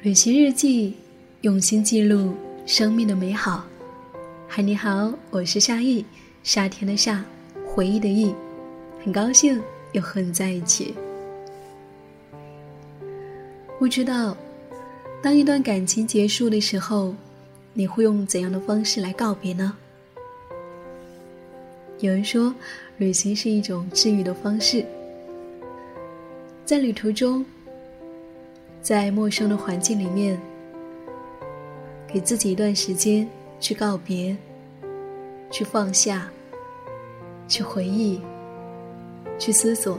旅行日记，用心记录生命的美好。嗨，你好，我是夏意，夏天的夏，回忆的忆，很高兴又和你在一起。不知道，当一段感情结束的时候，你会用怎样的方式来告别呢？有人说，旅行是一种治愈的方式，在旅途中。在陌生的环境里面，给自己一段时间去告别，去放下，去回忆，去思索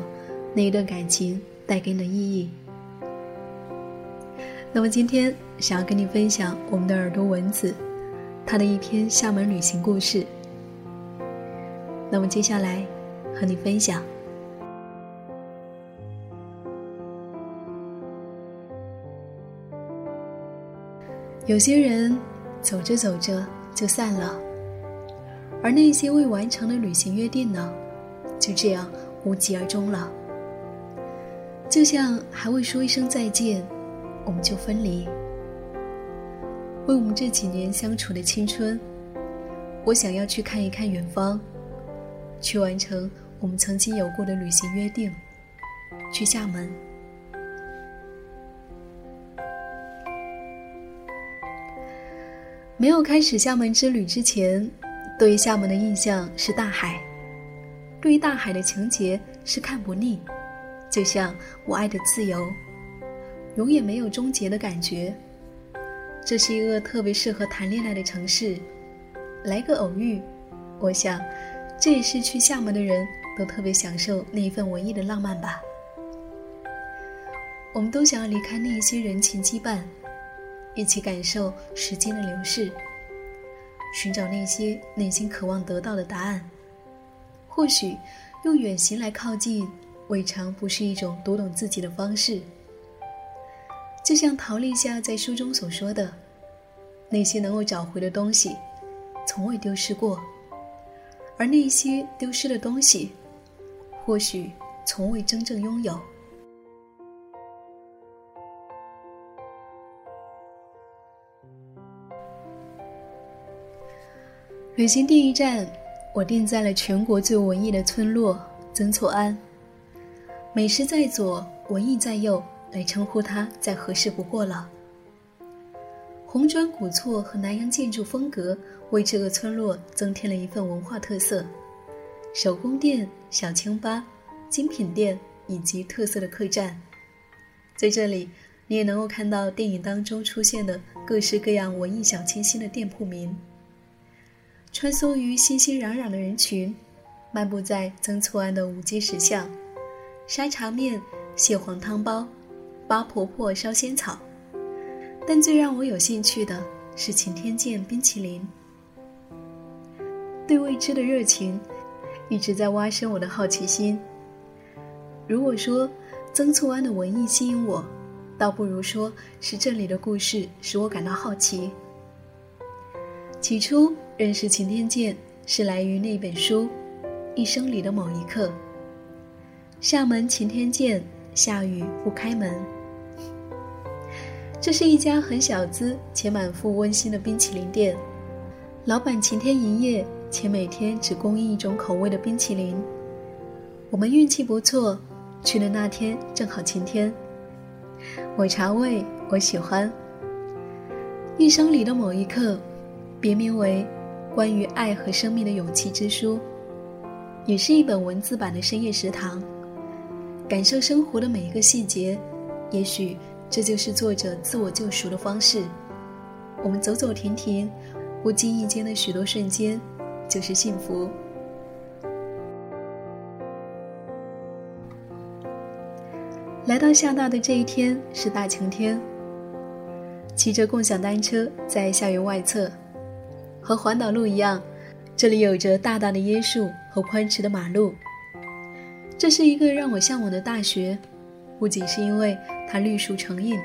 那一段感情带给你的意义。那么今天想要跟你分享我们的耳朵蚊子，他的一篇厦门旅行故事。那么接下来和你分享。有些人走着走着就散了，而那些未完成的旅行约定呢，就这样无疾而终了。就像还未说一声再见，我们就分离。为我们这几年相处的青春，我想要去看一看远方，去完成我们曾经有过的旅行约定，去厦门。没有开始厦门之旅之前，对于厦门的印象是大海，对于大海的情节是看不腻，就像我爱的自由，永远没有终结的感觉。这是一个特别适合谈恋爱的城市，来个偶遇，我想，这也是去厦门的人都特别享受那一份文艺的浪漫吧。我们都想要离开那一些人情羁绊。一起感受时间的流逝，寻找那些内心渴望得到的答案。或许，用远行来靠近，未尝不是一种读懂自己的方式。就像陶立夏在书中所说的：“那些能够找回的东西，从未丢失过；而那些丢失的东西，或许从未真正拥有。”旅行第一站，我定在了全国最文艺的村落曾厝垵。美食在左，文艺在右，来称呼它再合适不过了。红砖古厝和南洋建筑风格为这个村落增添了一份文化特色。手工店、小清吧、精品店以及特色的客栈，在这里你也能够看到电影当中出现的各式各样文艺小清新的店铺名。穿梭于熙熙攘攘的人群，漫步在曾厝垵的五街石巷，沙茶面、蟹黄汤包、八婆婆烧仙草，但最让我有兴趣的是晴天见冰淇淋。对未知的热情，一直在挖深我的好奇心。如果说曾厝垵的文艺吸引我，倒不如说是这里的故事使我感到好奇。起初。认识晴天剑是来于那本书《一生里的某一刻》。厦门晴天剑下雨不开门。这是一家很小资且满腹温馨的冰淇淋店，老板晴天营业，且每天只供应一种口味的冰淇淋。我们运气不错，去的那天正好晴天。抹茶味，我喜欢。一生里的某一刻，别名为。关于爱和生命的勇气之书，也是一本文字版的深夜食堂。感受生活的每一个细节，也许这就是作者自我救赎的方式。我们走走停停，不经意间的许多瞬间，就是幸福。来到厦大的这一天是大晴天，骑着共享单车在校园外侧。和环岛路一样，这里有着大大的椰树和宽驰的马路。这是一个让我向往的大学，不仅是因为它绿树成荫，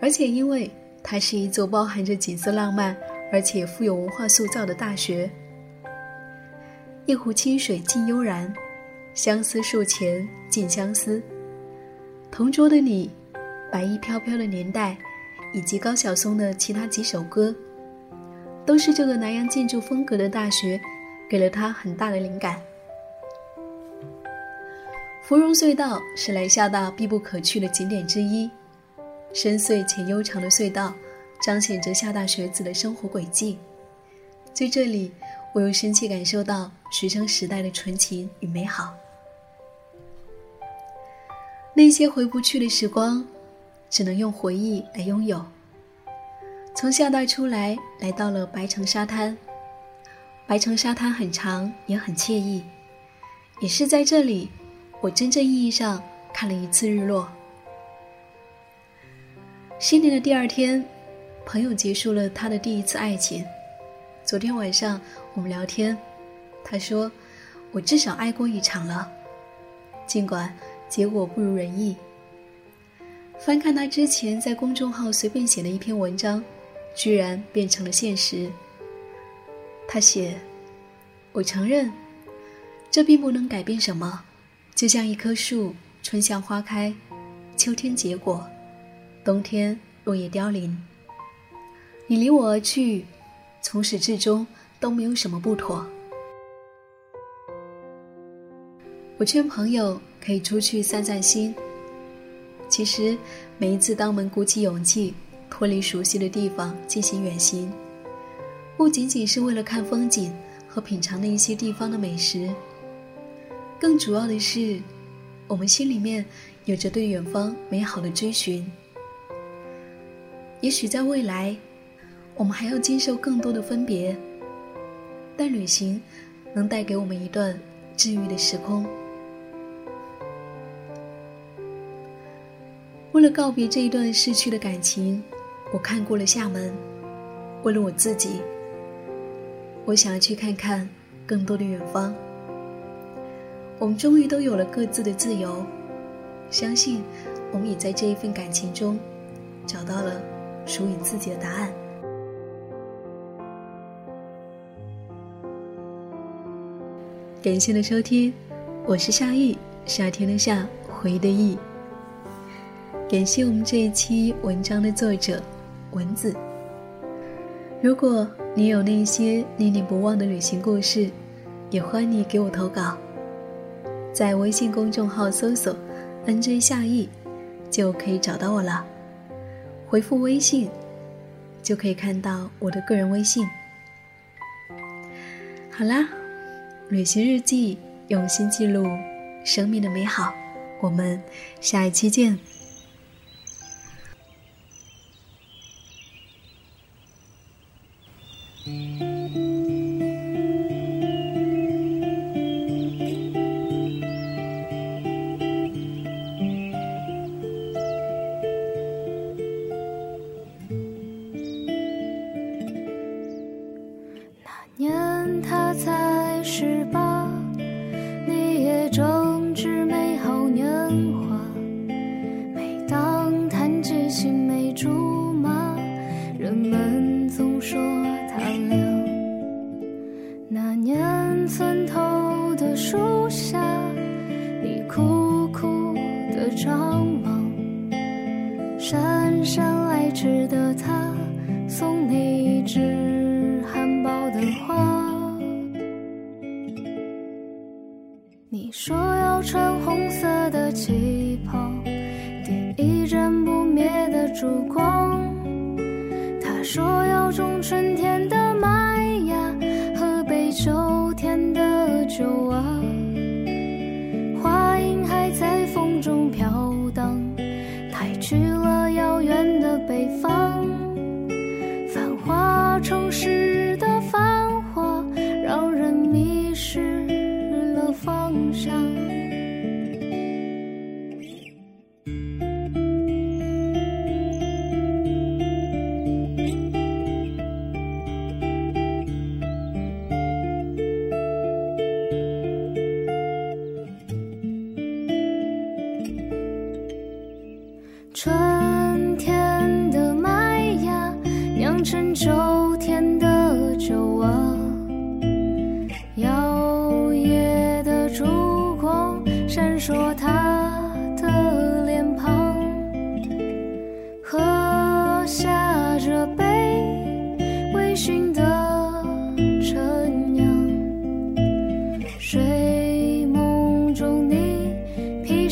而且因为它是一座包含着景色浪漫而且富有文化塑造的大学。一湖清水静悠然，相思树前尽相思。同桌的你，白衣飘飘的年代，以及高晓松的其他几首歌，都是这个南洋建筑风格的大学给了他很大的灵感。芙蓉隧道是来厦大必不可去的景点之一，深邃且悠长的隧道，彰显着厦大学子的生活轨迹。在这里，我又深切感受到学生时代的纯情与美好。那些回不去的时光，只能用回忆来拥有。从厦大出来，来到了白城沙滩。白城沙滩很长，也很惬意，也是在这里。我真正意义上看了一次日落。新年的第二天，朋友结束了他的第一次爱情。昨天晚上我们聊天，他说：“我至少爱过一场了，尽管结果不如人意。”翻看他之前在公众号随便写的一篇文章，居然变成了现实。他写：“我承认，这并不能改变什么。”就像一棵树，春夏花开，秋天结果，冬天落叶凋零。你离我而去，从始至终都没有什么不妥。我劝朋友可以出去散散心。其实每一次当我们鼓起勇气脱离熟悉的地方进行远行，不仅仅是为了看风景和品尝那一些地方的美食。更主要的是，我们心里面有着对远方美好的追寻。也许在未来，我们还要经受更多的分别，但旅行能带给我们一段治愈的时空。为了告别这一段逝去的感情，我看过了厦门。为了我自己，我想要去看看更多的远方。我们终于都有了各自的自由，相信我们也在这一份感情中找到了属于自己的答案。感谢的收听，我是夏意，夏天的夏，回忆的意。感谢我们这一期文章的作者蚊子。如果你有那些念念不忘的旅行故事，也欢迎你给我投稿。在微信公众号搜索 “nj 夏意”，就可以找到我了。回复微信，就可以看到我的个人微信。好啦，旅行日记，用心记录生命的美好。我们下一期见。他才十八你也正值美好年华。每当谈及青梅竹马人们总说他俩那年村头的树下你苦苦的张望。姗姗来迟的他送你一枝含苞的花。你说要穿红色的旗袍，点一盏不灭的烛光。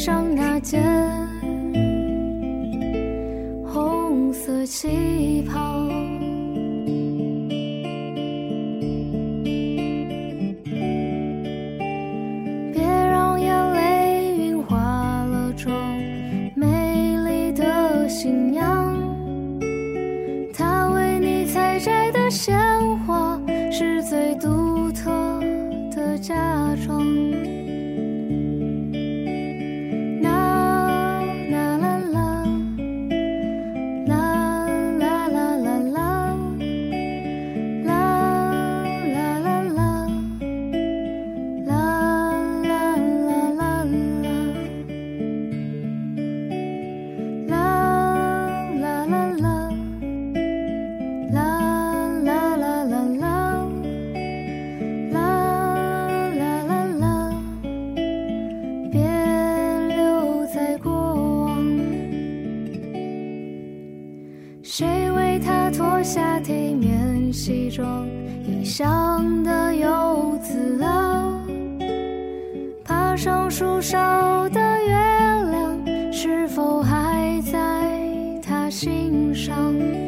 上那件红色旗袍。为他脱下体面西装异乡的游子啊爬上树梢的月亮是否还在他心上？